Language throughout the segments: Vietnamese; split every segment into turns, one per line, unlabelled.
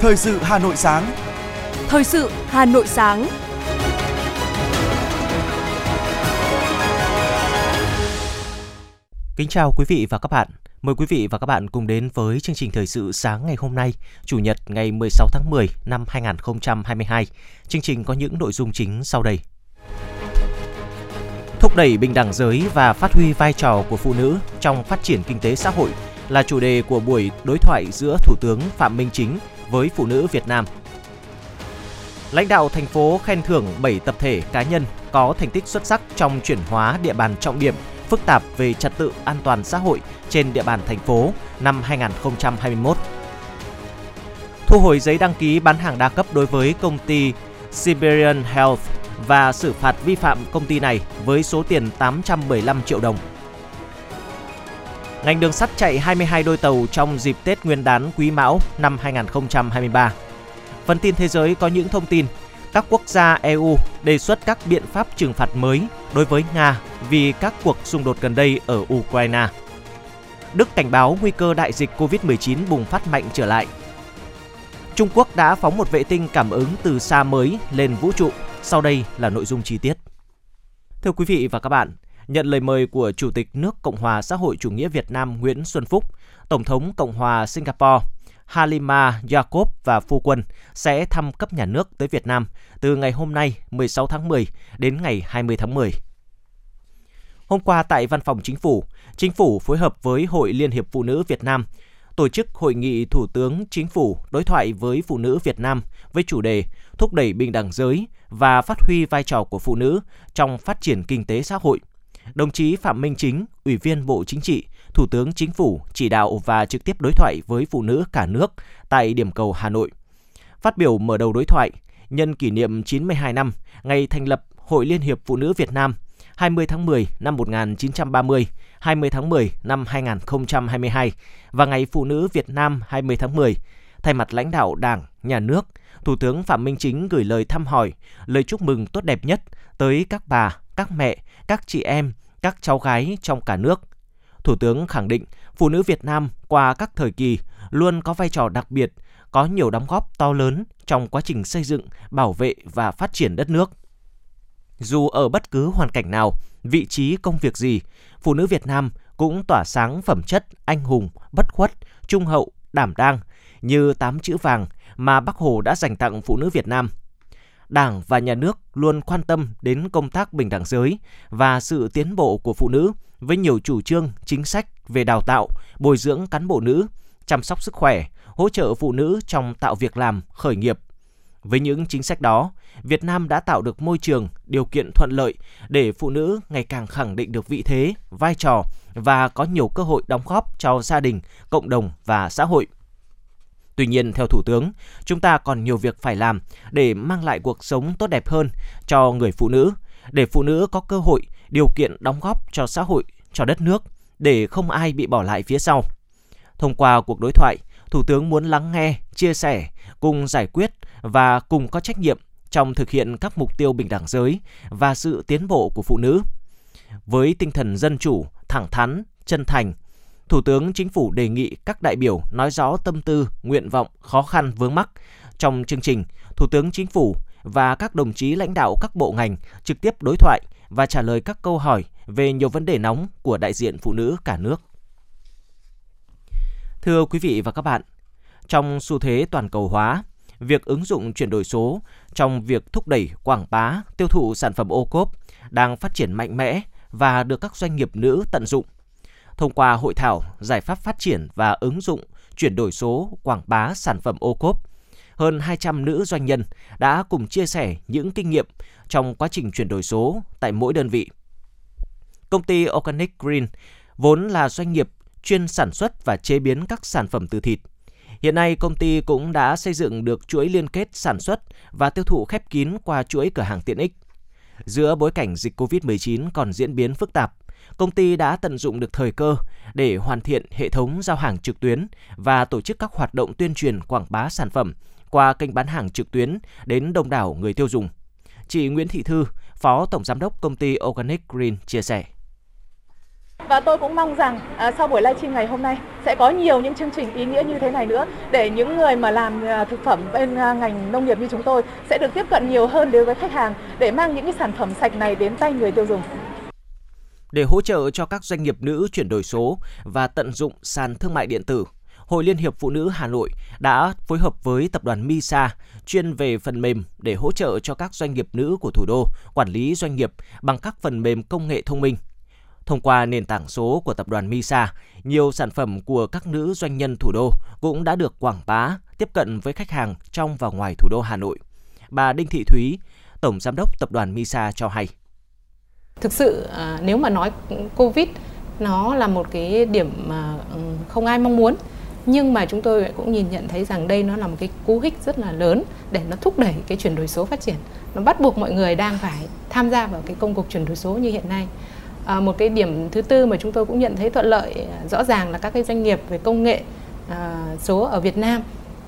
Thời sự Hà Nội sáng.
Thời sự Hà Nội sáng.
Kính chào quý vị và các bạn. Mời quý vị và các bạn cùng đến với chương trình thời sự sáng ngày hôm nay, Chủ nhật ngày 16 tháng 10 năm 2022. Chương trình có những nội dung chính sau đây. Thúc đẩy bình đẳng giới và phát huy vai trò của phụ nữ trong phát triển kinh tế xã hội là chủ đề của buổi đối thoại giữa Thủ tướng Phạm Minh Chính với phụ nữ Việt Nam. Lãnh đạo thành phố khen thưởng 7 tập thể cá nhân có thành tích xuất sắc trong chuyển hóa địa bàn trọng điểm, phức tạp về trật tự an toàn xã hội trên địa bàn thành phố năm 2021. Thu hồi giấy đăng ký bán hàng đa cấp đối với công ty Siberian Health và xử phạt vi phạm công ty này với số tiền 815 triệu đồng. Ngành đường sắt chạy 22 đôi tàu trong dịp Tết Nguyên đán Quý Mão năm 2023. Phần tin thế giới có những thông tin các quốc gia EU đề xuất các biện pháp trừng phạt mới đối với Nga vì các cuộc xung đột gần đây ở Ukraine. Đức cảnh báo nguy cơ đại dịch COVID-19 bùng phát mạnh trở lại. Trung Quốc đã phóng một vệ tinh cảm ứng từ xa mới lên vũ trụ. Sau đây là nội dung chi tiết. Thưa quý vị và các bạn, nhận lời mời của Chủ tịch nước Cộng hòa xã hội chủ nghĩa Việt Nam Nguyễn Xuân Phúc, Tổng thống Cộng hòa Singapore Halima Jacob và phu quân sẽ thăm cấp nhà nước tới Việt Nam từ ngày hôm nay 16 tháng 10 đến ngày 20 tháng 10. Hôm qua tại Văn phòng Chính phủ, Chính phủ phối hợp với Hội Liên hiệp Phụ nữ Việt Nam tổ chức hội nghị Thủ tướng Chính phủ đối thoại với phụ nữ Việt Nam với chủ đề thúc đẩy bình đẳng giới và phát huy vai trò của phụ nữ trong phát triển kinh tế xã hội. Đồng chí Phạm Minh Chính, Ủy viên Bộ Chính trị, Thủ tướng Chính phủ chỉ đạo và trực tiếp đối thoại với phụ nữ cả nước tại điểm cầu Hà Nội. Phát biểu mở đầu đối thoại, nhân kỷ niệm 92 năm ngày thành lập Hội Liên hiệp Phụ nữ Việt Nam 20 tháng 10 năm 1930, 20 tháng 10 năm 2022 và Ngày Phụ nữ Việt Nam 20 tháng 10, thay mặt lãnh đạo Đảng, Nhà nước, Thủ tướng Phạm Minh Chính gửi lời thăm hỏi, lời chúc mừng tốt đẹp nhất tới các bà, các mẹ, các chị em, các cháu gái trong cả nước. Thủ tướng khẳng định phụ nữ Việt Nam qua các thời kỳ luôn có vai trò đặc biệt, có nhiều đóng góp to lớn trong quá trình xây dựng, bảo vệ và phát triển đất nước. Dù ở bất cứ hoàn cảnh nào, vị trí công việc gì, phụ nữ Việt Nam cũng tỏa sáng phẩm chất anh hùng, bất khuất, trung hậu, đảm đang như tám chữ vàng mà Bác Hồ đã dành tặng phụ nữ Việt Nam. Đảng và nhà nước luôn quan tâm đến công tác bình đẳng giới và sự tiến bộ của phụ nữ với nhiều chủ trương, chính sách về đào tạo, bồi dưỡng cán bộ nữ, chăm sóc sức khỏe, hỗ trợ phụ nữ trong tạo việc làm, khởi nghiệp. Với những chính sách đó, Việt Nam đã tạo được môi trường, điều kiện thuận lợi để phụ nữ ngày càng khẳng định được vị thế, vai trò và có nhiều cơ hội đóng góp cho gia đình, cộng đồng và xã hội. Tuy nhiên, theo Thủ tướng, chúng ta còn nhiều việc phải làm để mang lại cuộc sống tốt đẹp hơn cho người phụ nữ, để phụ nữ có cơ hội, điều kiện đóng góp cho xã hội, cho đất nước, để không ai bị bỏ lại phía sau. Thông qua cuộc đối thoại, Thủ tướng muốn lắng nghe, chia sẻ, cùng giải quyết và cùng có trách nhiệm trong thực hiện các mục tiêu bình đẳng giới và sự tiến bộ của phụ nữ. Với tinh thần dân chủ, thẳng thắn, chân thành, Thủ tướng Chính phủ đề nghị các đại biểu nói rõ tâm tư, nguyện vọng, khó khăn vướng mắc. Trong chương trình, Thủ tướng Chính phủ và các đồng chí lãnh đạo các bộ ngành trực tiếp đối thoại và trả lời các câu hỏi về nhiều vấn đề nóng của đại diện phụ nữ cả nước. Thưa quý vị và các bạn, trong xu thế toàn cầu hóa, việc ứng dụng chuyển đổi số trong việc thúc đẩy quảng bá, tiêu thụ sản phẩm ô cốp đang phát triển mạnh mẽ và được các doanh nghiệp nữ tận dụng. Thông qua hội thảo giải pháp phát triển và ứng dụng chuyển đổi số quảng bá sản phẩm ô cốp, hơn 200 nữ doanh nhân đã cùng chia sẻ những kinh nghiệm trong quá trình chuyển đổi số tại mỗi đơn vị. Công ty Organic Green vốn là doanh nghiệp chuyên sản xuất và chế biến các sản phẩm từ thịt. Hiện nay, công ty cũng đã xây dựng được chuỗi liên kết sản xuất và tiêu thụ khép kín qua chuỗi cửa hàng tiện ích. Giữa bối cảnh dịch COVID-19 còn diễn biến phức tạp, công ty đã tận dụng được thời cơ để hoàn thiện hệ thống giao hàng trực tuyến và tổ chức các hoạt động tuyên truyền quảng bá sản phẩm qua kênh bán hàng trực tuyến đến đông đảo người tiêu dùng. Chị Nguyễn Thị Thư, Phó Tổng Giám đốc công ty Organic Green chia sẻ.
Và tôi cũng mong rằng à, sau buổi livestream ngày hôm nay sẽ có nhiều những chương trình ý nghĩa như thế này nữa để những người mà làm à, thực phẩm bên à, ngành nông nghiệp như chúng tôi sẽ được tiếp cận nhiều hơn đối với khách hàng để mang những cái sản phẩm sạch này đến tay người tiêu dùng.
Để hỗ trợ cho các doanh nghiệp nữ chuyển đổi số và tận dụng sàn thương mại điện tử, Hội Liên hiệp Phụ nữ Hà Nội đã phối hợp với tập đoàn Misa chuyên về phần mềm để hỗ trợ cho các doanh nghiệp nữ của thủ đô quản lý doanh nghiệp bằng các phần mềm công nghệ thông minh. Thông qua nền tảng số của tập đoàn Misa, nhiều sản phẩm của các nữ doanh nhân thủ đô cũng đã được quảng bá, tiếp cận với khách hàng trong và ngoài thủ đô Hà Nội. Bà Đinh Thị Thúy, Tổng Giám đốc Tập đoàn Misa cho hay.
Thực sự à, nếu mà nói Covid nó là một cái điểm mà ừ, không ai mong muốn. Nhưng mà chúng tôi cũng nhìn nhận thấy rằng đây nó là một cái cú hích rất là lớn để nó thúc đẩy cái chuyển đổi số phát triển. Nó bắt buộc mọi người đang phải tham gia vào cái công cuộc chuyển đổi số như hiện nay. À, một cái điểm thứ tư mà chúng tôi cũng nhận thấy thuận lợi à, rõ ràng là các cái doanh nghiệp về công nghệ à, số ở Việt Nam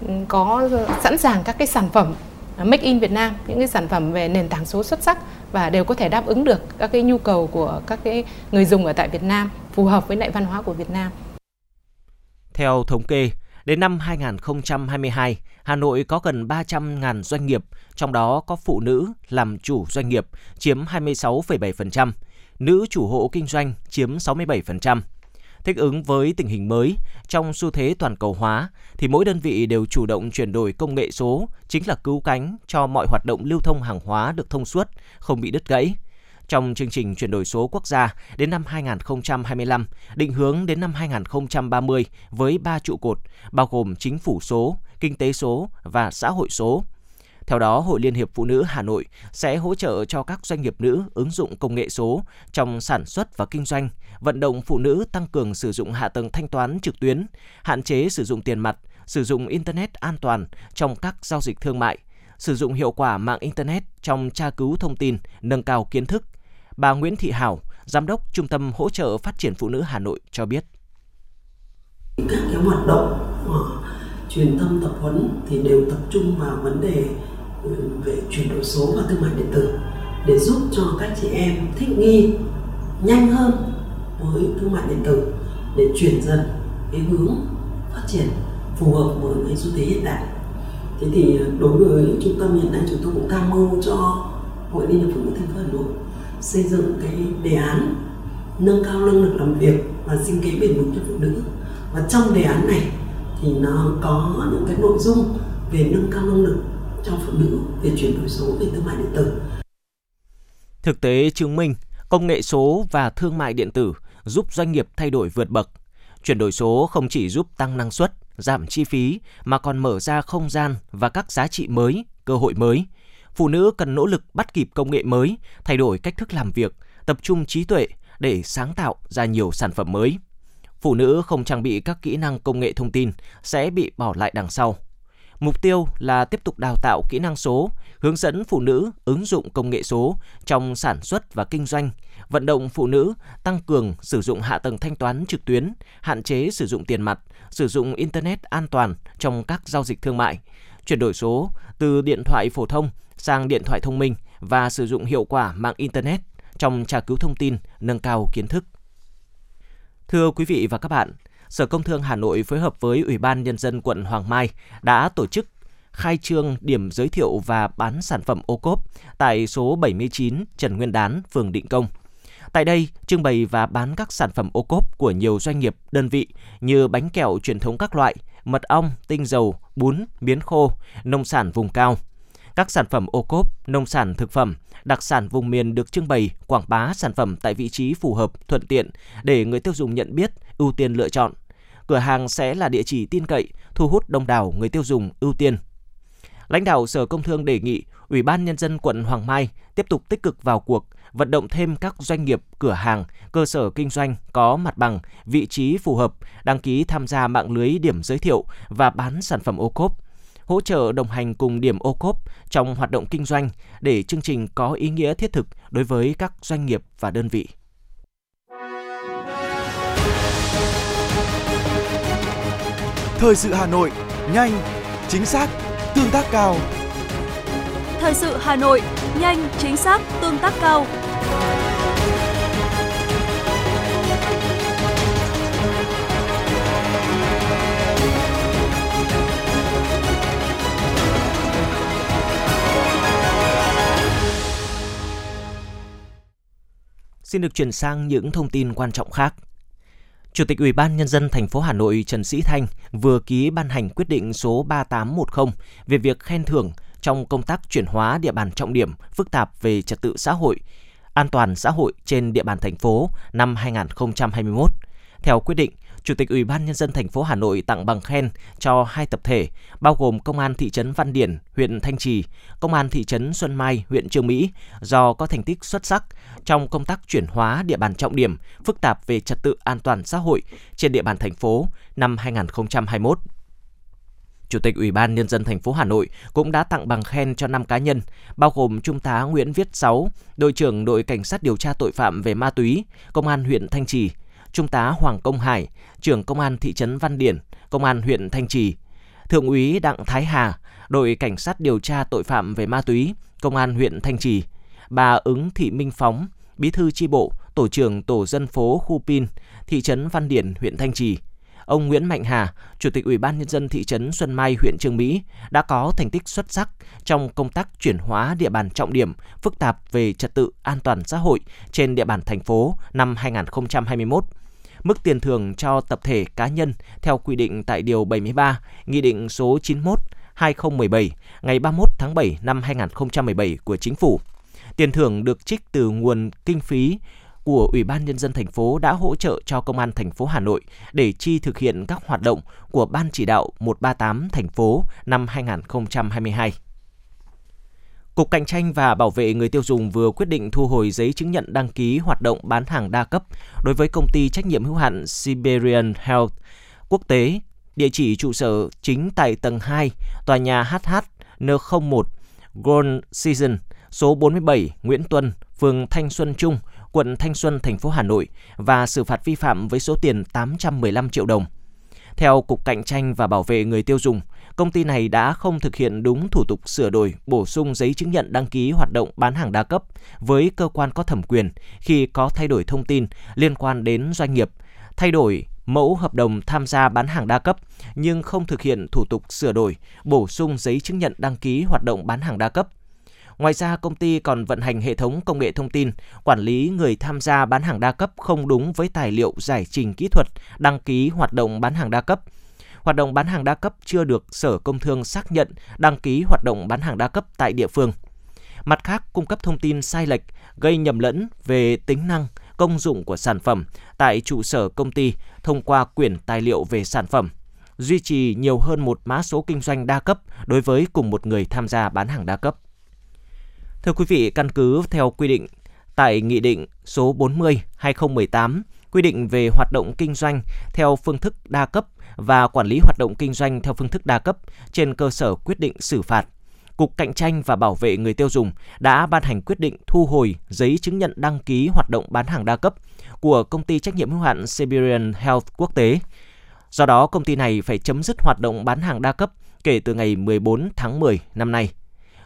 ừ, có sẵn sàng các cái sản phẩm à, make in Việt Nam những cái sản phẩm về nền tảng số xuất sắc và đều có thể đáp ứng được các cái nhu cầu của các cái người dùng ở tại Việt Nam phù hợp với lại văn hóa của Việt Nam.
Theo thống kê, đến năm 2022, Hà Nội có gần 300.000 doanh nghiệp, trong đó có phụ nữ làm chủ doanh nghiệp chiếm 26,7%, nữ chủ hộ kinh doanh chiếm 67%. Thích ứng với tình hình mới, trong xu thế toàn cầu hóa, thì mỗi đơn vị đều chủ động chuyển đổi công nghệ số, chính là cứu cánh cho mọi hoạt động lưu thông hàng hóa được thông suốt, không bị đứt gãy. Trong chương trình chuyển đổi số quốc gia đến năm 2025, định hướng đến năm 2030 với 3 trụ cột, bao gồm chính phủ số, kinh tế số và xã hội số – theo đó, Hội Liên hiệp Phụ nữ Hà Nội sẽ hỗ trợ cho các doanh nghiệp nữ ứng dụng công nghệ số trong sản xuất và kinh doanh, vận động phụ nữ tăng cường sử dụng hạ tầng thanh toán trực tuyến, hạn chế sử dụng tiền mặt, sử dụng internet an toàn trong các giao dịch thương mại, sử dụng hiệu quả mạng internet trong tra cứu thông tin, nâng cao kiến thức. Bà Nguyễn Thị Hảo, giám đốc Trung tâm hỗ trợ phát triển phụ nữ Hà Nội cho biết.
Các cái hoạt động truyền thông tập huấn thì đều tập trung vào vấn đề Ừ, về chuyển đổi số và thương mại điện tử để giúp cho các chị em thích nghi nhanh hơn với thương mại điện tử để chuyển dần cái hướng phát triển phù hợp với cái xu thế hiện đại. Thế thì à, đối với trung tâm hiện nay chúng tôi cũng tham mưu cho hội liên hiệp phụ nữ thành phố hà nội xây dựng cái đề án nâng cao năng lực làm việc và sinh kế bền vững cho phụ nữ. Và trong đề án này thì nó có những cái nội dung về nâng cao năng lực cho phụ nữ về chuyển đổi số về thương mại điện tử.
Thực tế chứng minh, công nghệ số và thương mại điện tử giúp doanh nghiệp thay đổi vượt bậc. Chuyển đổi số không chỉ giúp tăng năng suất, giảm chi phí mà còn mở ra không gian và các giá trị mới, cơ hội mới. Phụ nữ cần nỗ lực bắt kịp công nghệ mới, thay đổi cách thức làm việc, tập trung trí tuệ để sáng tạo ra nhiều sản phẩm mới. Phụ nữ không trang bị các kỹ năng công nghệ thông tin sẽ bị bỏ lại đằng sau. Mục tiêu là tiếp tục đào tạo kỹ năng số, hướng dẫn phụ nữ ứng dụng công nghệ số trong sản xuất và kinh doanh, vận động phụ nữ tăng cường sử dụng hạ tầng thanh toán trực tuyến, hạn chế sử dụng tiền mặt, sử dụng internet an toàn trong các giao dịch thương mại, chuyển đổi số từ điện thoại phổ thông sang điện thoại thông minh và sử dụng hiệu quả mạng internet trong tra cứu thông tin, nâng cao kiến thức. Thưa quý vị và các bạn, Sở Công Thương Hà Nội phối hợp với Ủy ban Nhân dân quận Hoàng Mai đã tổ chức khai trương điểm giới thiệu và bán sản phẩm ô cốp tại số 79 Trần Nguyên Đán, phường Định Công. Tại đây, trưng bày và bán các sản phẩm ô cốp của nhiều doanh nghiệp, đơn vị như bánh kẹo truyền thống các loại, mật ong, tinh dầu, bún, miến khô, nông sản vùng cao. Các sản phẩm ô cốp, nông sản thực phẩm, đặc sản vùng miền được trưng bày, quảng bá sản phẩm tại vị trí phù hợp, thuận tiện để người tiêu dùng nhận biết, ưu tiên lựa chọn. Cửa hàng sẽ là địa chỉ tin cậy, thu hút đông đảo người tiêu dùng ưu tiên. Lãnh đạo Sở Công Thương đề nghị Ủy ban Nhân dân quận Hoàng Mai tiếp tục tích cực vào cuộc, vận động thêm các doanh nghiệp, cửa hàng, cơ sở kinh doanh có mặt bằng, vị trí phù hợp, đăng ký tham gia mạng lưới điểm giới thiệu và bán sản phẩm ô cốp, hỗ trợ đồng hành cùng điểm ô cốp trong hoạt động kinh doanh để chương trình có ý nghĩa thiết thực đối với các doanh nghiệp và đơn vị.
Thời sự Hà Nội, nhanh, chính xác, tương tác cao.
Thời sự Hà Nội, nhanh, chính xác, tương tác cao.
Xin được chuyển sang những thông tin quan trọng khác. Chủ tịch Ủy ban nhân dân thành phố Hà Nội Trần Sĩ Thanh vừa ký ban hành quyết định số 3810 về việc khen thưởng trong công tác chuyển hóa địa bàn trọng điểm phức tạp về trật tự xã hội, an toàn xã hội trên địa bàn thành phố năm 2021. Theo quyết định, Chủ tịch Ủy ban nhân dân thành phố Hà Nội tặng bằng khen cho hai tập thể, bao gồm Công an thị trấn Văn Điển, huyện Thanh Trì, Công an thị trấn Xuân Mai, huyện Trương Mỹ do có thành tích xuất sắc trong công tác chuyển hóa địa bàn trọng điểm phức tạp về trật tự an toàn xã hội trên địa bàn thành phố năm 2021. Chủ tịch Ủy ban Nhân dân thành phố Hà Nội cũng đã tặng bằng khen cho 5 cá nhân, bao gồm Trung tá Nguyễn Viết Sáu, đội trưởng đội Cảnh sát điều tra tội phạm về ma túy, Công an huyện Thanh Trì, Trung tá Hoàng Công Hải, trưởng Công an thị trấn Văn Điển, Công an huyện Thanh Trì, Thượng úy Đặng Thái Hà, đội Cảnh sát điều tra tội phạm về ma túy, Công an huyện Thanh Trì, bà ứng Thị Minh Phóng, bí thư chi bộ, tổ trưởng tổ dân phố khu Pin, thị trấn Văn Điển, huyện Thanh Trì, ông Nguyễn Mạnh Hà, Chủ tịch Ủy ban Nhân dân thị trấn Xuân Mai, huyện Trương Mỹ đã có thành tích xuất sắc trong công tác chuyển hóa địa bàn trọng điểm phức tạp về trật tự an toàn xã hội trên địa bàn thành phố năm 2021. Mức tiền thưởng cho tập thể cá nhân theo quy định tại Điều 73, Nghị định số 91 2017 ngày 31 tháng 7 năm 2017 của Chính phủ. Tiền thưởng được trích từ nguồn kinh phí của Ủy ban nhân dân thành phố đã hỗ trợ cho công an thành phố Hà Nội để chi thực hiện các hoạt động của Ban chỉ đạo 138 thành phố năm 2022. Cục Cạnh tranh và Bảo vệ người tiêu dùng vừa quyết định thu hồi giấy chứng nhận đăng ký hoạt động bán hàng đa cấp đối với công ty trách nhiệm hữu hạn Siberian Health quốc tế, địa chỉ trụ sở chính tại tầng 2, tòa nhà HH N01 Gold Season, số 47 Nguyễn Tuân, phường Thanh Xuân Trung, quận Thanh Xuân, thành phố Hà Nội và xử phạt vi phạm với số tiền 815 triệu đồng. Theo Cục Cạnh tranh và Bảo vệ người tiêu dùng, công ty này đã không thực hiện đúng thủ tục sửa đổi, bổ sung giấy chứng nhận đăng ký hoạt động bán hàng đa cấp với cơ quan có thẩm quyền khi có thay đổi thông tin liên quan đến doanh nghiệp, thay đổi mẫu hợp đồng tham gia bán hàng đa cấp nhưng không thực hiện thủ tục sửa đổi, bổ sung giấy chứng nhận đăng ký hoạt động bán hàng đa cấp Ngoài ra, công ty còn vận hành hệ thống công nghệ thông tin, quản lý người tham gia bán hàng đa cấp không đúng với tài liệu giải trình kỹ thuật đăng ký hoạt động bán hàng đa cấp. Hoạt động bán hàng đa cấp chưa được Sở Công Thương xác nhận đăng ký hoạt động bán hàng đa cấp tại địa phương. Mặt khác, cung cấp thông tin sai lệch, gây nhầm lẫn về tính năng, công dụng của sản phẩm tại trụ sở công ty thông qua quyển tài liệu về sản phẩm duy trì nhiều hơn một mã số kinh doanh đa cấp đối với cùng một người tham gia bán hàng đa cấp. Thưa quý vị, căn cứ theo quy định tại Nghị định số 40-2018 quy định về hoạt động kinh doanh theo phương thức đa cấp và quản lý hoạt động kinh doanh theo phương thức đa cấp trên cơ sở quyết định xử phạt. Cục Cạnh tranh và Bảo vệ người tiêu dùng đã ban hành quyết định thu hồi giấy chứng nhận đăng ký hoạt động bán hàng đa cấp của công ty trách nhiệm hữu hạn Siberian Health quốc tế. Do đó, công ty này phải chấm dứt hoạt động bán hàng đa cấp kể từ ngày 14 tháng 10 năm nay.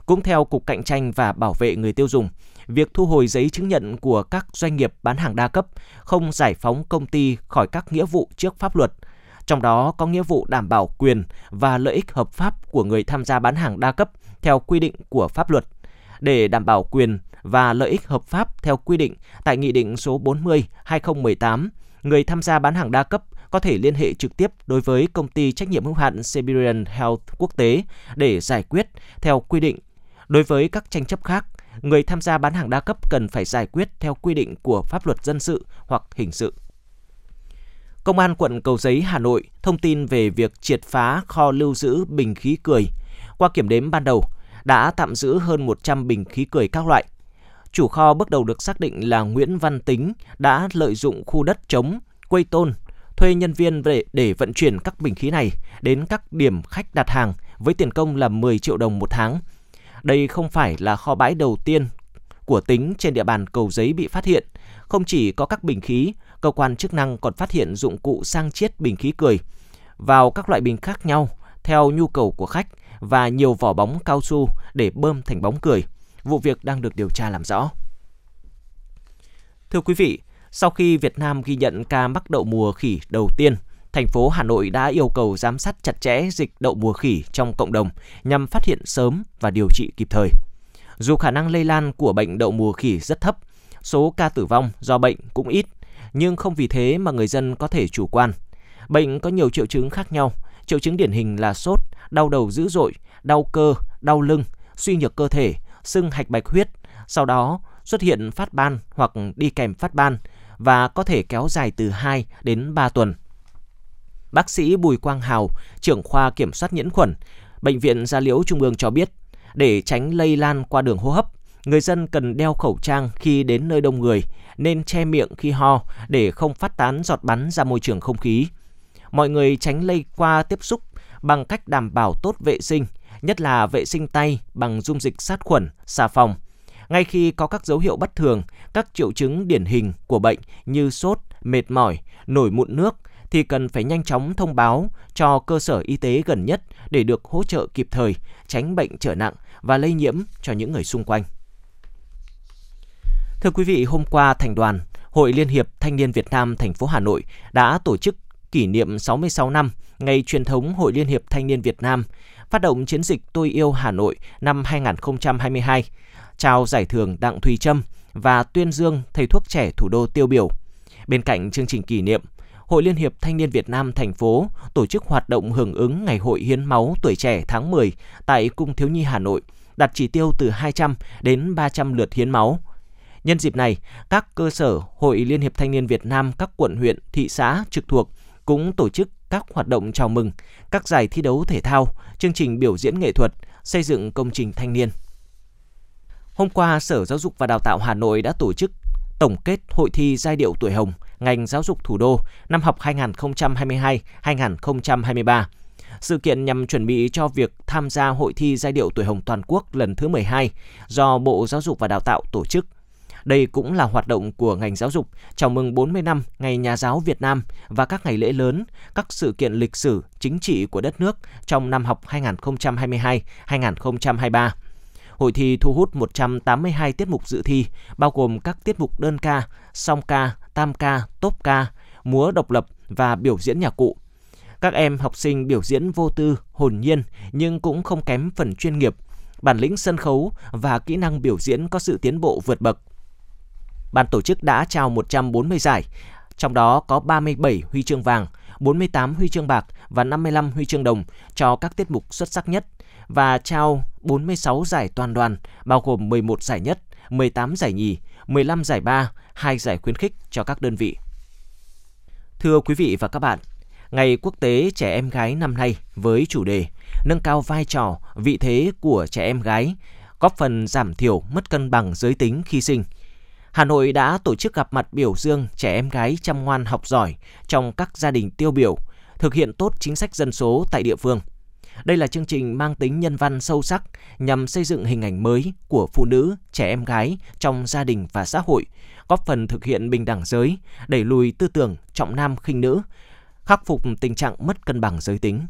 Cũng theo Cục Cạnh tranh và Bảo vệ người tiêu dùng, việc thu hồi giấy chứng nhận của các doanh nghiệp bán hàng đa cấp không giải phóng công ty khỏi các nghĩa vụ trước pháp luật, trong đó có nghĩa vụ đảm bảo quyền và lợi ích hợp pháp của người tham gia bán hàng đa cấp theo quy định của pháp luật. Để đảm bảo quyền và lợi ích hợp pháp theo quy định tại Nghị định số 40-2018, người tham gia bán hàng đa cấp có thể liên hệ trực tiếp đối với công ty trách nhiệm hữu hạn Siberian Health quốc tế để giải quyết theo quy định Đối với các tranh chấp khác, người tham gia bán hàng đa cấp cần phải giải quyết theo quy định của pháp luật dân sự hoặc hình sự. Công an quận Cầu Giấy, Hà Nội thông tin về việc triệt phá kho lưu giữ bình khí cười. Qua kiểm đếm ban đầu, đã tạm giữ hơn 100 bình khí cười các loại. Chủ kho bước đầu được xác định là Nguyễn Văn Tính đã lợi dụng khu đất trống, quây tôn, thuê nhân viên để, để vận chuyển các bình khí này đến các điểm khách đặt hàng với tiền công là 10 triệu đồng một tháng đây không phải là kho bãi đầu tiên của tính trên địa bàn cầu giấy bị phát hiện. Không chỉ có các bình khí, cơ quan chức năng còn phát hiện dụng cụ sang chiết bình khí cười vào các loại bình khác nhau theo nhu cầu của khách và nhiều vỏ bóng cao su để bơm thành bóng cười. Vụ việc đang được điều tra làm rõ. Thưa quý vị, sau khi Việt Nam ghi nhận ca mắc đậu mùa khỉ đầu tiên, thành phố Hà Nội đã yêu cầu giám sát chặt chẽ dịch đậu mùa khỉ trong cộng đồng nhằm phát hiện sớm và điều trị kịp thời. Dù khả năng lây lan của bệnh đậu mùa khỉ rất thấp, Số ca tử vong do bệnh cũng ít, nhưng không vì thế mà người dân có thể chủ quan. Bệnh có nhiều triệu chứng khác nhau. Triệu chứng điển hình là sốt, đau đầu dữ dội, đau cơ, đau lưng, suy nhược cơ thể, sưng hạch bạch huyết, sau đó xuất hiện phát ban hoặc đi kèm phát ban và có thể kéo dài từ 2 đến 3 tuần. Bác sĩ Bùi Quang Hào, trưởng khoa kiểm soát nhiễm khuẩn, Bệnh viện Gia Liễu Trung ương cho biết, để tránh lây lan qua đường hô hấp, người dân cần đeo khẩu trang khi đến nơi đông người, nên che miệng khi ho để không phát tán giọt bắn ra môi trường không khí. Mọi người tránh lây qua tiếp xúc bằng cách đảm bảo tốt vệ sinh, nhất là vệ sinh tay bằng dung dịch sát khuẩn, xà phòng. Ngay khi có các dấu hiệu bất thường, các triệu chứng điển hình của bệnh như sốt, mệt mỏi, nổi mụn nước thì cần phải nhanh chóng thông báo cho cơ sở y tế gần nhất để được hỗ trợ kịp thời, tránh bệnh trở nặng và lây nhiễm cho những người xung quanh. Thưa quý vị, hôm qua thành đoàn Hội Liên hiệp Thanh niên Việt Nam thành phố Hà Nội đã tổ chức kỷ niệm 66 năm ngày truyền thống Hội Liên hiệp Thanh niên Việt Nam, phát động chiến dịch Tôi yêu Hà Nội năm 2022, trao giải thưởng Đặng Thùy Trâm và tuyên dương thầy thuốc trẻ thủ đô tiêu biểu. Bên cạnh chương trình kỷ niệm, Hội Liên hiệp Thanh niên Việt Nam thành phố tổ chức hoạt động hưởng ứng Ngày hội hiến máu tuổi trẻ tháng 10 tại Cung Thiếu Nhi Hà Nội, đặt chỉ tiêu từ 200 đến 300 lượt hiến máu. Nhân dịp này, các cơ sở Hội Liên hiệp Thanh niên Việt Nam các quận huyện, thị xã trực thuộc cũng tổ chức các hoạt động chào mừng, các giải thi đấu thể thao, chương trình biểu diễn nghệ thuật, xây dựng công trình thanh niên. Hôm qua, Sở Giáo dục và Đào tạo Hà Nội đã tổ chức tổng kết hội thi giai điệu tuổi hồng ngành giáo dục thủ đô năm học 2022-2023. Sự kiện nhằm chuẩn bị cho việc tham gia hội thi giai điệu tuổi hồng toàn quốc lần thứ 12 do Bộ Giáo dục và Đào tạo tổ chức. Đây cũng là hoạt động của ngành giáo dục chào mừng 40 năm Ngày Nhà giáo Việt Nam và các ngày lễ lớn, các sự kiện lịch sử, chính trị của đất nước trong năm học 2022-2023. Hội thi thu hút 182 tiết mục dự thi, bao gồm các tiết mục đơn ca, song ca, tam ca, tốp ca, múa độc lập và biểu diễn nhạc cụ. Các em học sinh biểu diễn vô tư, hồn nhiên nhưng cũng không kém phần chuyên nghiệp, bản lĩnh sân khấu và kỹ năng biểu diễn có sự tiến bộ vượt bậc. Ban tổ chức đã trao 140 giải, trong đó có 37 huy chương vàng, 48 huy chương bạc và 55 huy chương đồng cho các tiết mục xuất sắc nhất và trao 46 giải toàn đoàn, bao gồm 11 giải nhất, 18 giải nhì, 15 giải ba, 2 giải khuyến khích cho các đơn vị. Thưa quý vị và các bạn, Ngày Quốc tế Trẻ Em Gái năm nay với chủ đề Nâng cao vai trò, vị thế của trẻ em gái, góp phần giảm thiểu mất cân bằng giới tính khi sinh. Hà Nội đã tổ chức gặp mặt biểu dương trẻ em gái chăm ngoan học giỏi trong các gia đình tiêu biểu, thực hiện tốt chính sách dân số tại địa phương – đây là chương trình mang tính nhân văn sâu sắc nhằm xây dựng hình ảnh mới của phụ nữ, trẻ em gái trong gia đình và xã hội, góp phần thực hiện bình đẳng giới, đẩy lùi tư tưởng trọng nam khinh nữ, khắc phục tình trạng mất cân bằng giới tính.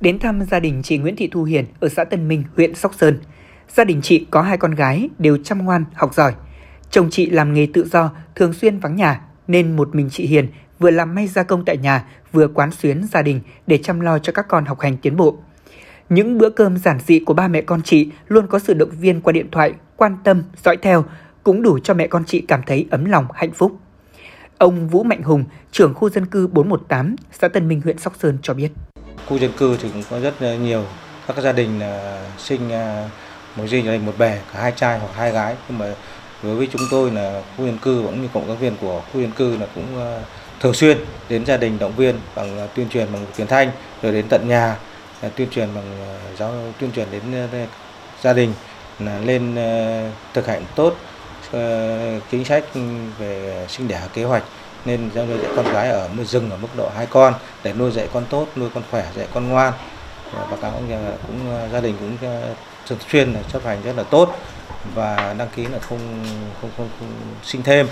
Đến thăm gia đình chị Nguyễn Thị Thu Hiền ở xã Tân Minh, huyện Sóc Sơn. Gia đình chị có hai con gái đều chăm ngoan, học giỏi. Chồng chị làm nghề tự do, thường xuyên vắng nhà, nên một mình chị Hiền vừa làm may gia công tại nhà, vừa quán xuyến gia đình để chăm lo cho các con học hành tiến bộ. Những bữa cơm giản dị của ba mẹ con chị luôn có sự động viên qua điện thoại, quan tâm, dõi theo, cũng đủ cho mẹ con chị cảm thấy ấm lòng, hạnh phúc. Ông Vũ Mạnh Hùng, trưởng khu dân cư 418, xã Tân Minh, huyện Sóc Sơn cho biết.
Khu dân cư thì cũng có rất nhiều các gia đình sinh à, một gia đình một bè, cả hai trai hoặc hai gái. Nhưng mà đối với chúng tôi là khu dân cư cũng như cộng tác viên của khu dân cư là cũng ờ, thường xuyên đến gia đình động viên bằng ờ, tuyên truyền bằng truyền thanh rồi đến tận nhà ờ, tuyên truyền bằng giáo tuyên truyền đến gia đình là lên thực hành tốt chính sách về sinh đẻ kế hoạch nên nuôi dạy con gái ở nuôi rừng ở mức độ hai con để nuôi dạy con tốt nuôi con khỏe dạy con ngoan và cáo cũng gia đình cũng thường xuyên là chấp hành rất là tốt và đăng ký là không không không, không sinh thêm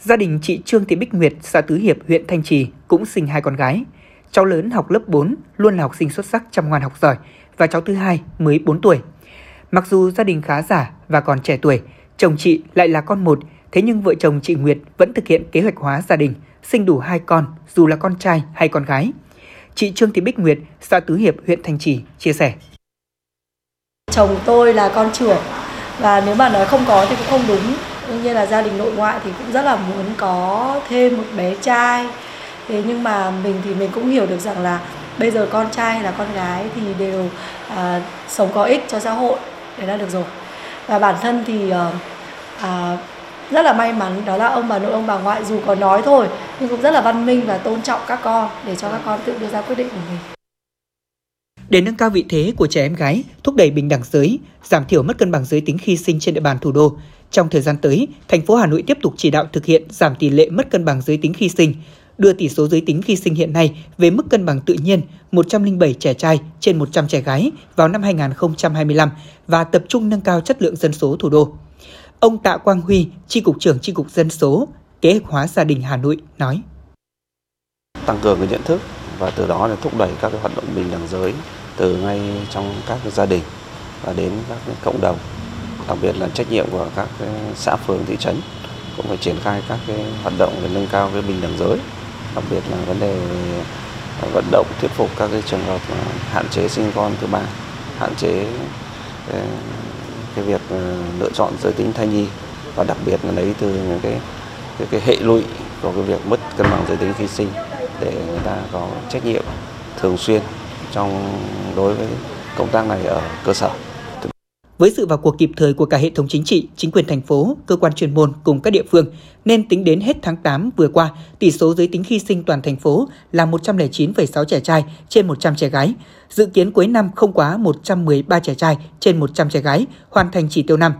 Gia đình chị Trương Thị Bích Nguyệt, xã Tứ Hiệp, huyện Thanh Trì cũng sinh hai con gái. Cháu lớn học lớp 4, luôn là học sinh xuất sắc chăm ngoan học giỏi và cháu thứ hai mới 4 tuổi. Mặc dù gia đình khá giả và còn trẻ tuổi, chồng chị lại là con một, thế nhưng vợ chồng chị Nguyệt vẫn thực hiện kế hoạch hóa gia đình, sinh đủ hai con, dù là con trai hay con gái. Chị Trương Thị Bích Nguyệt, xã Tứ Hiệp, huyện Thanh Trì chia sẻ.
Chồng tôi là con trưởng, và nếu mà nói không có thì cũng không đúng. Đương nhiên là gia đình nội ngoại thì cũng rất là muốn có thêm một bé trai. Thế nhưng mà mình thì mình cũng hiểu được rằng là bây giờ con trai hay là con gái thì đều à, sống có ích cho xã hội. Đấy là được rồi. Và bản thân thì à, à, rất là may mắn đó là ông bà nội ông bà ngoại dù có nói thôi nhưng cũng rất là văn minh và tôn trọng các con để cho các con tự đưa ra quyết định của mình
để nâng cao vị thế của trẻ em gái, thúc đẩy bình đẳng giới, giảm thiểu mất cân bằng giới tính khi sinh trên địa bàn thủ đô, trong thời gian tới, thành phố Hà Nội tiếp tục chỉ đạo thực hiện giảm tỷ lệ mất cân bằng giới tính khi sinh, đưa tỷ số giới tính khi sinh hiện nay về mức cân bằng tự nhiên 107 trẻ trai trên 100 trẻ gái vào năm 2025 và tập trung nâng cao chất lượng dân số thủ đô. Ông Tạ Quang Huy, Tri Cục trưởng Tri Cục Dân số, Kế hoạch hóa gia đình Hà Nội nói.
Tăng cường cái nhận thức và từ đó là thúc đẩy các cái hoạt động bình đẳng giới từ ngay trong các gia đình và đến các cộng đồng đặc biệt là trách nhiệm của các xã phường thị trấn cũng phải triển khai các cái hoạt động để nâng cao cái bình đẳng giới đặc biệt là vấn đề vận động thuyết phục các cái trường hợp hạn chế sinh con thứ ba hạn chế ờ, cái việc ờ, lựa chọn giới tính thai nhi và đặc biệt là lấy từ những cái cái, cái hệ lụy của cái việc mất cân bằng giới tính khi sinh để người ta có trách nhiệm thường xuyên trong đối với công tác này ở cơ sở.
Với sự vào cuộc kịp thời của cả hệ thống chính trị, chính quyền thành phố, cơ quan chuyên môn cùng các địa phương, nên tính đến hết tháng 8 vừa qua, tỷ số giới tính khi sinh toàn thành phố là 109,6 trẻ trai trên 100 trẻ gái. Dự kiến cuối năm không quá 113 trẻ trai trên 100 trẻ gái, hoàn thành chỉ tiêu năm.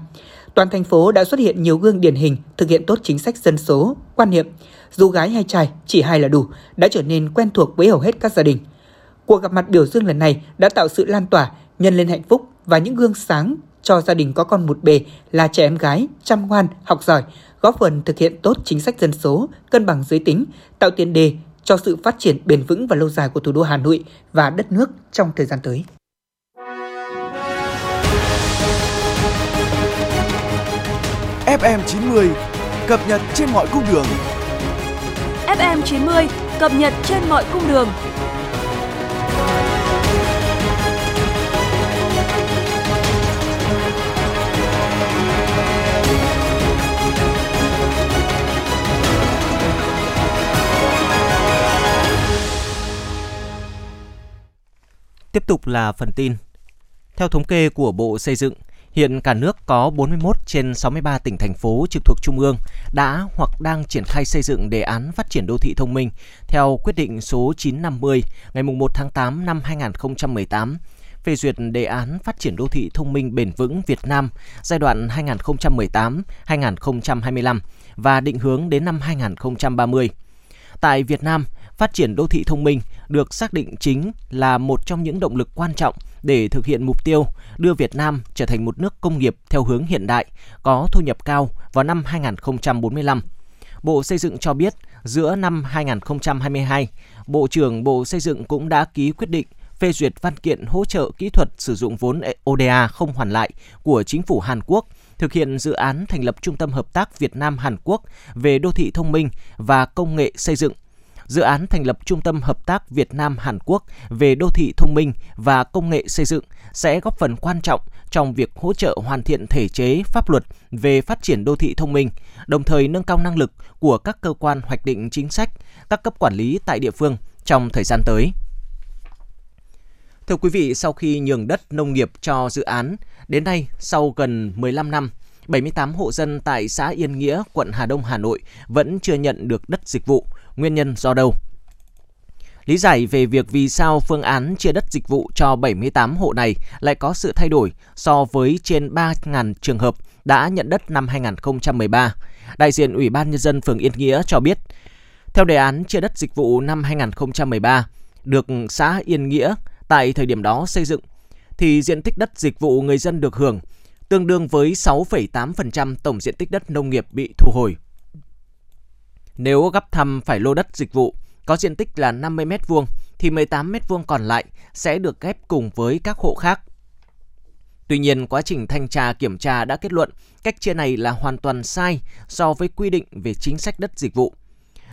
Toàn thành phố đã xuất hiện nhiều gương điển hình thực hiện tốt chính sách dân số, quan niệm dù gái hay trai chỉ hai là đủ đã trở nên quen thuộc với hầu hết các gia đình. Cuộc gặp mặt biểu dương lần này đã tạo sự lan tỏa, nhân lên hạnh phúc và những gương sáng cho gia đình có con một bề là trẻ em gái, chăm ngoan, học giỏi, góp phần thực hiện tốt chính sách dân số, cân bằng giới tính, tạo tiền đề cho sự phát triển bền vững và lâu dài của thủ đô Hà Nội và đất nước trong thời gian tới.
FM90 cập nhật trên mọi cung đường.
FM 90 cập nhật trên mọi cung đường.
Tiếp tục là phần tin. Theo thống kê của Bộ Xây dựng, hiện cả nước có 41 trên 63 tỉnh thành phố trực thuộc Trung ương đã hoặc đang triển khai xây dựng đề án phát triển đô thị thông minh theo quyết định số 950 ngày 1 tháng 8 năm 2018 phê duyệt đề án phát triển đô thị thông minh bền vững Việt Nam giai đoạn 2018-2025 và định hướng đến năm 2030. Tại Việt Nam, phát triển đô thị thông minh được xác định chính là một trong những động lực quan trọng để thực hiện mục tiêu đưa Việt Nam trở thành một nước công nghiệp theo hướng hiện đại, có thu nhập cao vào năm 2045. Bộ Xây dựng cho biết, giữa năm 2022, Bộ trưởng Bộ Xây dựng cũng đã ký quyết định phê duyệt văn kiện hỗ trợ kỹ thuật sử dụng vốn e-, ODA không hoàn lại của chính phủ Hàn Quốc thực hiện dự án thành lập Trung tâm Hợp tác Việt Nam Hàn Quốc về đô thị thông minh và công nghệ xây dựng dự án thành lập Trung tâm Hợp tác Việt Nam Hàn Quốc về đô thị thông minh và công nghệ xây dựng sẽ góp phần quan trọng trong việc hỗ trợ hoàn thiện thể chế pháp luật về phát triển đô thị thông minh, đồng thời nâng cao năng lực của các cơ quan hoạch định chính sách, các cấp quản lý tại địa phương trong thời gian tới. Thưa quý vị, sau khi nhường đất nông nghiệp cho dự án, đến nay sau gần 15 năm, 78 hộ dân tại xã Yên Nghĩa, quận Hà Đông, Hà Nội vẫn chưa nhận được đất dịch vụ. Nguyên nhân do đâu? Lý giải về việc vì sao phương án chia đất dịch vụ cho 78 hộ này lại có sự thay đổi so với trên 3.000 trường hợp đã nhận đất năm 2013. Đại diện Ủy ban Nhân dân phường Yên Nghĩa cho biết, theo đề án chia đất dịch vụ năm 2013, được xã Yên Nghĩa tại thời điểm đó xây dựng, thì diện tích đất dịch vụ người dân được hưởng tương đương với 6,8% tổng diện tích đất nông nghiệp bị thu hồi. Nếu gấp thăm phải lô đất dịch vụ có diện tích là 50 m2 thì 18 m2 còn lại sẽ được ghép cùng với các hộ khác. Tuy nhiên, quá trình thanh tra kiểm tra đã kết luận cách chia này là hoàn toàn sai so với quy định về chính sách đất dịch vụ.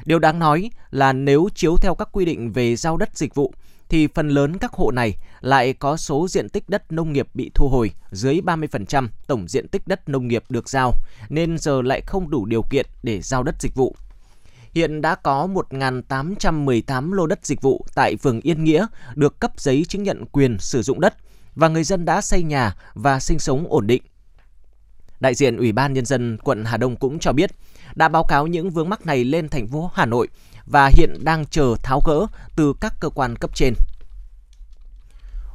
Điều đáng nói là nếu chiếu theo các quy định về giao đất dịch vụ thì phần lớn các hộ này lại có số diện tích đất nông nghiệp bị thu hồi dưới 30% tổng diện tích đất nông nghiệp được giao, nên giờ lại không đủ điều kiện để giao đất dịch vụ. Hiện đã có 1.818 lô đất dịch vụ tại phường Yên Nghĩa được cấp giấy chứng nhận quyền sử dụng đất và người dân đã xây nhà và sinh sống ổn định. Đại diện Ủy ban Nhân dân quận Hà Đông cũng cho biết đã báo cáo những vướng mắc này lên thành phố Hà Nội và hiện đang chờ tháo gỡ từ các cơ quan cấp trên.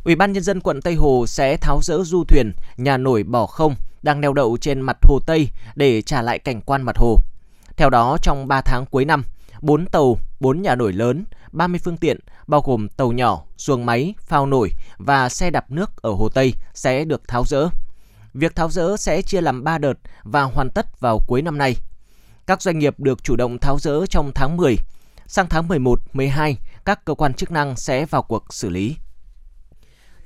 Ủy ban Nhân dân quận Tây Hồ sẽ tháo rỡ du thuyền, nhà nổi bỏ không đang neo đậu trên mặt hồ Tây để trả lại cảnh quan mặt hồ. Theo đó, trong 3 tháng cuối năm, 4 tàu, 4 nhà nổi lớn, 30 phương tiện bao gồm tàu nhỏ, xuồng máy, phao nổi và xe đạp nước ở Hồ Tây sẽ được tháo rỡ. Việc tháo rỡ sẽ chia làm 3 đợt và hoàn tất vào cuối năm nay. Các doanh nghiệp được chủ động tháo rỡ trong tháng 10. Sang tháng 11, 12, các cơ quan chức năng sẽ vào cuộc xử lý.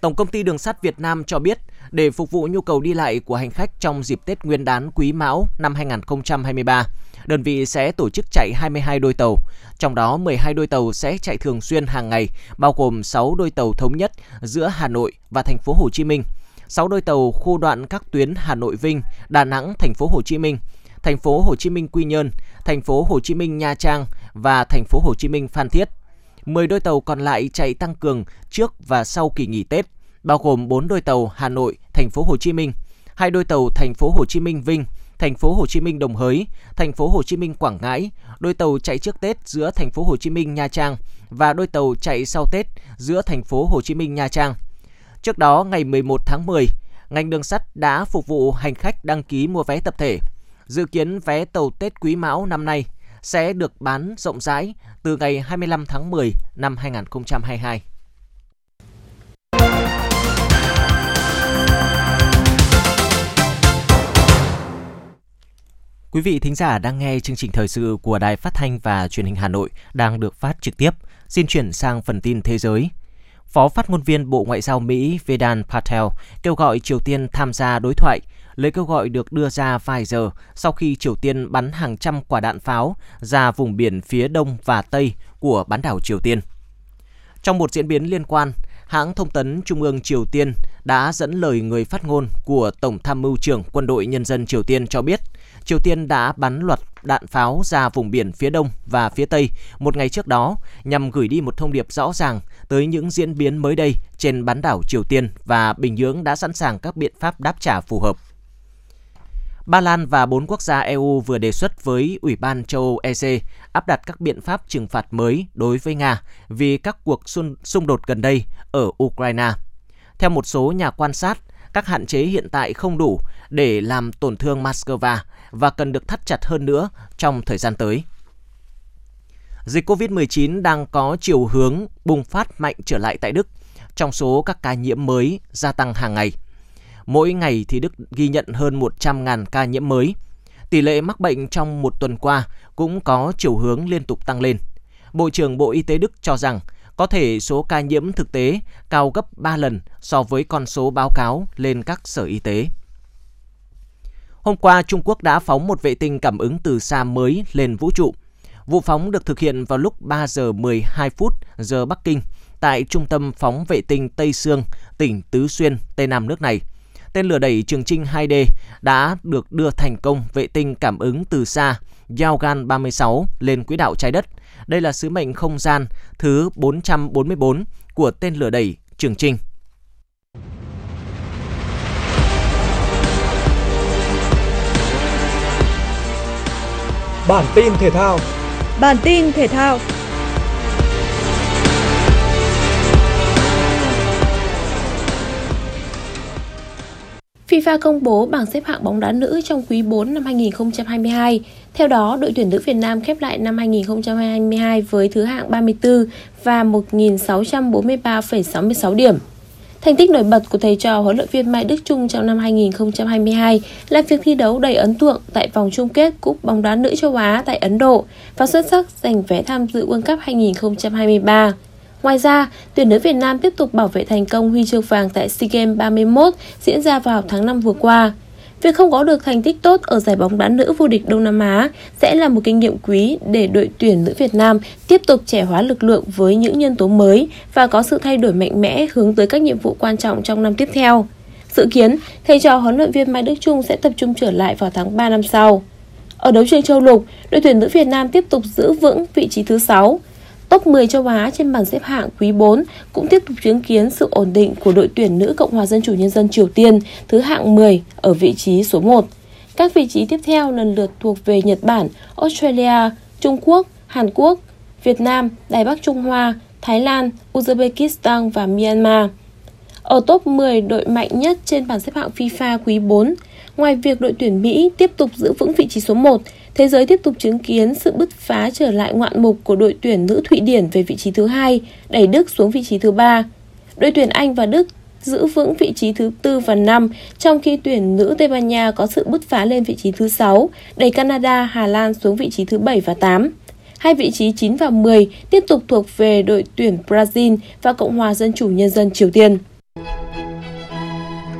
Tổng công ty Đường sắt Việt Nam cho biết, để phục vụ nhu cầu đi lại của hành khách trong dịp Tết Nguyên đán Quý Mão năm 2023, đơn vị sẽ tổ chức chạy 22 đôi tàu. Trong đó 12 đôi tàu sẽ chạy thường xuyên hàng ngày, bao gồm 6 đôi tàu thống nhất giữa Hà Nội và thành phố Hồ Chí Minh, 6 đôi tàu khu đoạn các tuyến Hà Nội Vinh, Đà Nẵng, thành phố Hồ Chí Minh, thành phố Hồ Chí Minh Quy Nhơn, thành phố Hồ Chí Minh Nha Trang và thành phố Hồ Chí Minh Phan Thiết. 10 đôi tàu còn lại chạy tăng cường trước và sau kỳ nghỉ Tết, bao gồm 4 đôi tàu Hà Nội, thành phố Hồ Chí Minh, hai đôi tàu thành phố Hồ Chí Minh Vinh, thành phố Hồ Chí Minh Đồng Hới, thành phố Hồ Chí Minh Quảng Ngãi, đôi tàu chạy trước Tết giữa thành phố Hồ Chí Minh Nha Trang và đôi tàu chạy sau Tết giữa thành phố Hồ Chí Minh Nha Trang. Trước đó, ngày 11 tháng 10, ngành đường sắt đã phục vụ hành khách đăng ký mua vé tập thể. Dự kiến vé tàu Tết Quý Mão năm nay sẽ được bán rộng rãi từ ngày 25 tháng 10 năm 2022. Quý vị thính giả đang nghe chương trình thời sự của Đài Phát thanh và Truyền hình Hà Nội đang được phát trực tiếp. Xin chuyển sang phần tin thế giới. Phó phát ngôn viên Bộ Ngoại giao Mỹ Vedant Patel kêu gọi Triều Tiên tham gia đối thoại. Lời kêu gọi được đưa ra vài giờ sau khi Triều Tiên bắn hàng trăm quả đạn pháo ra vùng biển phía đông và tây của bán đảo Triều Tiên. Trong một diễn biến liên quan, hãng thông tấn Trung ương Triều Tiên đã dẫn lời người phát ngôn của Tổng tham mưu trưởng Quân đội Nhân dân Triều Tiên cho biết Triều Tiên đã bắn loạt đạn pháo ra vùng biển phía đông và phía tây một ngày trước đó nhằm gửi đi một thông điệp rõ ràng tới những diễn biến mới đây trên bán đảo Triều Tiên và Bình Nhưỡng đã sẵn sàng các biện pháp đáp trả phù hợp. Ba Lan và bốn quốc gia EU vừa đề xuất với Ủy ban châu Âu EC áp đặt các biện pháp trừng phạt mới đối với Nga vì các cuộc xung đột gần đây ở Ukraine. Theo một số nhà quan sát, các hạn chế hiện tại không đủ để làm tổn thương Moscow và cần được thắt chặt hơn nữa trong thời gian tới. Dịch COVID-19 đang có chiều hướng bùng phát mạnh trở lại tại Đức, trong số các ca nhiễm mới gia tăng hàng ngày. Mỗi ngày thì Đức ghi nhận hơn 100.000 ca nhiễm mới. Tỷ lệ mắc bệnh trong một tuần qua cũng có chiều hướng liên tục tăng lên. Bộ trưởng Bộ Y tế Đức cho rằng có thể số ca nhiễm thực tế cao gấp 3 lần so với con số báo cáo lên các sở y tế. Hôm qua, Trung Quốc đã phóng một vệ tinh cảm ứng từ xa mới lên vũ trụ. Vụ phóng được thực hiện vào lúc 3 giờ 12 phút giờ Bắc Kinh tại trung tâm phóng vệ tinh Tây Sương, tỉnh Tứ Xuyên, Tây Nam nước này. Tên lửa đẩy Trường Trinh 2D đã được đưa thành công vệ tinh cảm ứng từ xa Yaogan 36 lên quỹ đạo trái đất. Đây là sứ mệnh không gian thứ 444 của tên lửa đẩy Trường Trinh.
Bản tin thể thao.
Bản tin thể thao. FIFA công bố bảng xếp hạng bóng đá nữ trong quý 4 năm 2022. Theo đó, đội tuyển nữ Việt Nam khép lại năm 2022 với thứ hạng 34 và 1.643,66 điểm. Thành tích nổi bật của thầy trò huấn luyện viên Mai Đức Trung trong năm 2022 là việc thi đấu đầy ấn tượng tại vòng chung kết Cúp bóng đá nữ châu Á tại Ấn Độ và xuất sắc giành vé tham dự World Cup 2023. Ngoài ra, tuyển nữ Việt Nam tiếp tục bảo vệ thành công huy chương vàng tại SEA Games 31 diễn ra vào tháng 5 vừa qua. Việc không có được thành tích tốt ở giải bóng đá nữ vô địch Đông Nam Á sẽ là một kinh nghiệm quý để đội tuyển nữ Việt Nam tiếp tục trẻ hóa lực lượng với những nhân tố mới và có sự thay đổi mạnh mẽ hướng tới các nhiệm vụ quan trọng trong năm tiếp theo. Dự kiến, thầy trò huấn luyện viên Mai Đức Trung sẽ tập trung trở lại vào tháng 3 năm sau. Ở đấu trường châu lục, đội tuyển nữ Việt Nam tiếp tục giữ vững vị trí thứ 6. Top 10 châu Á trên bảng xếp hạng quý 4 cũng tiếp tục chứng kiến sự ổn định của đội tuyển nữ Cộng hòa Dân chủ Nhân dân Triều Tiên thứ hạng 10 ở vị trí số 1. Các vị trí tiếp theo lần lượt thuộc về Nhật Bản, Australia, Trung Quốc, Hàn Quốc, Việt Nam, Đài Bắc Trung Hoa, Thái Lan, Uzbekistan và Myanmar. Ở top 10 đội mạnh nhất trên bảng xếp hạng FIFA quý 4, ngoài việc đội tuyển Mỹ tiếp tục giữ vững vị trí số 1, thế giới tiếp tục chứng kiến sự bứt phá trở lại ngoạn mục của đội tuyển nữ Thụy Điển về vị trí thứ hai, đẩy Đức xuống vị trí thứ ba. Đội tuyển Anh và Đức giữ vững vị trí thứ tư và năm, trong khi tuyển nữ Tây Ban Nha có sự bứt phá lên vị trí thứ sáu đẩy Canada, Hà Lan xuống vị trí thứ bảy và 8. Hai vị trí 9 và 10 tiếp tục thuộc về đội tuyển Brazil và Cộng hòa Dân chủ Nhân dân Triều Tiên.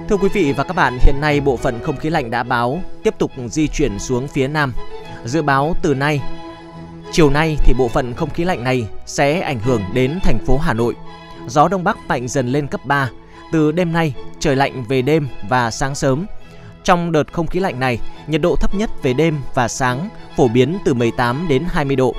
Thưa quý vị và các bạn, hiện nay bộ phận không khí lạnh đã báo tiếp tục di chuyển xuống phía Nam. Dự báo từ nay, chiều nay thì bộ phận không khí lạnh này sẽ ảnh hưởng đến thành phố Hà Nội. Gió Đông Bắc mạnh dần lên cấp 3. Từ đêm nay, trời lạnh về đêm và sáng sớm. Trong đợt không khí lạnh này, nhiệt độ thấp nhất về đêm và sáng phổ biến từ 18 đến 20 độ.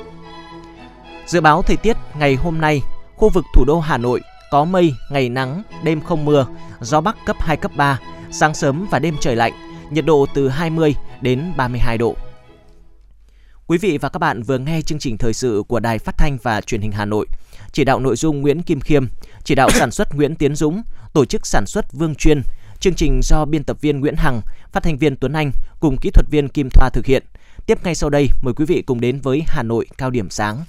Dự báo thời tiết ngày hôm nay, khu vực thủ đô Hà Nội có mây, ngày nắng, đêm không mưa, gió bắc cấp 2 cấp 3, sáng sớm và đêm trời lạnh, nhiệt độ từ 20 đến 32 độ. Quý vị và các bạn vừa nghe chương trình thời sự của Đài Phát thanh và Truyền hình Hà Nội. Chỉ đạo nội dung Nguyễn Kim Khiêm, chỉ đạo sản xuất Nguyễn Tiến Dũng, tổ chức sản xuất Vương Chuyên. Chương trình do biên tập viên Nguyễn Hằng, phát thanh viên Tuấn Anh cùng kỹ thuật viên Kim Thoa thực hiện. Tiếp ngay sau đây, mời quý vị cùng đến với Hà Nội cao điểm sáng.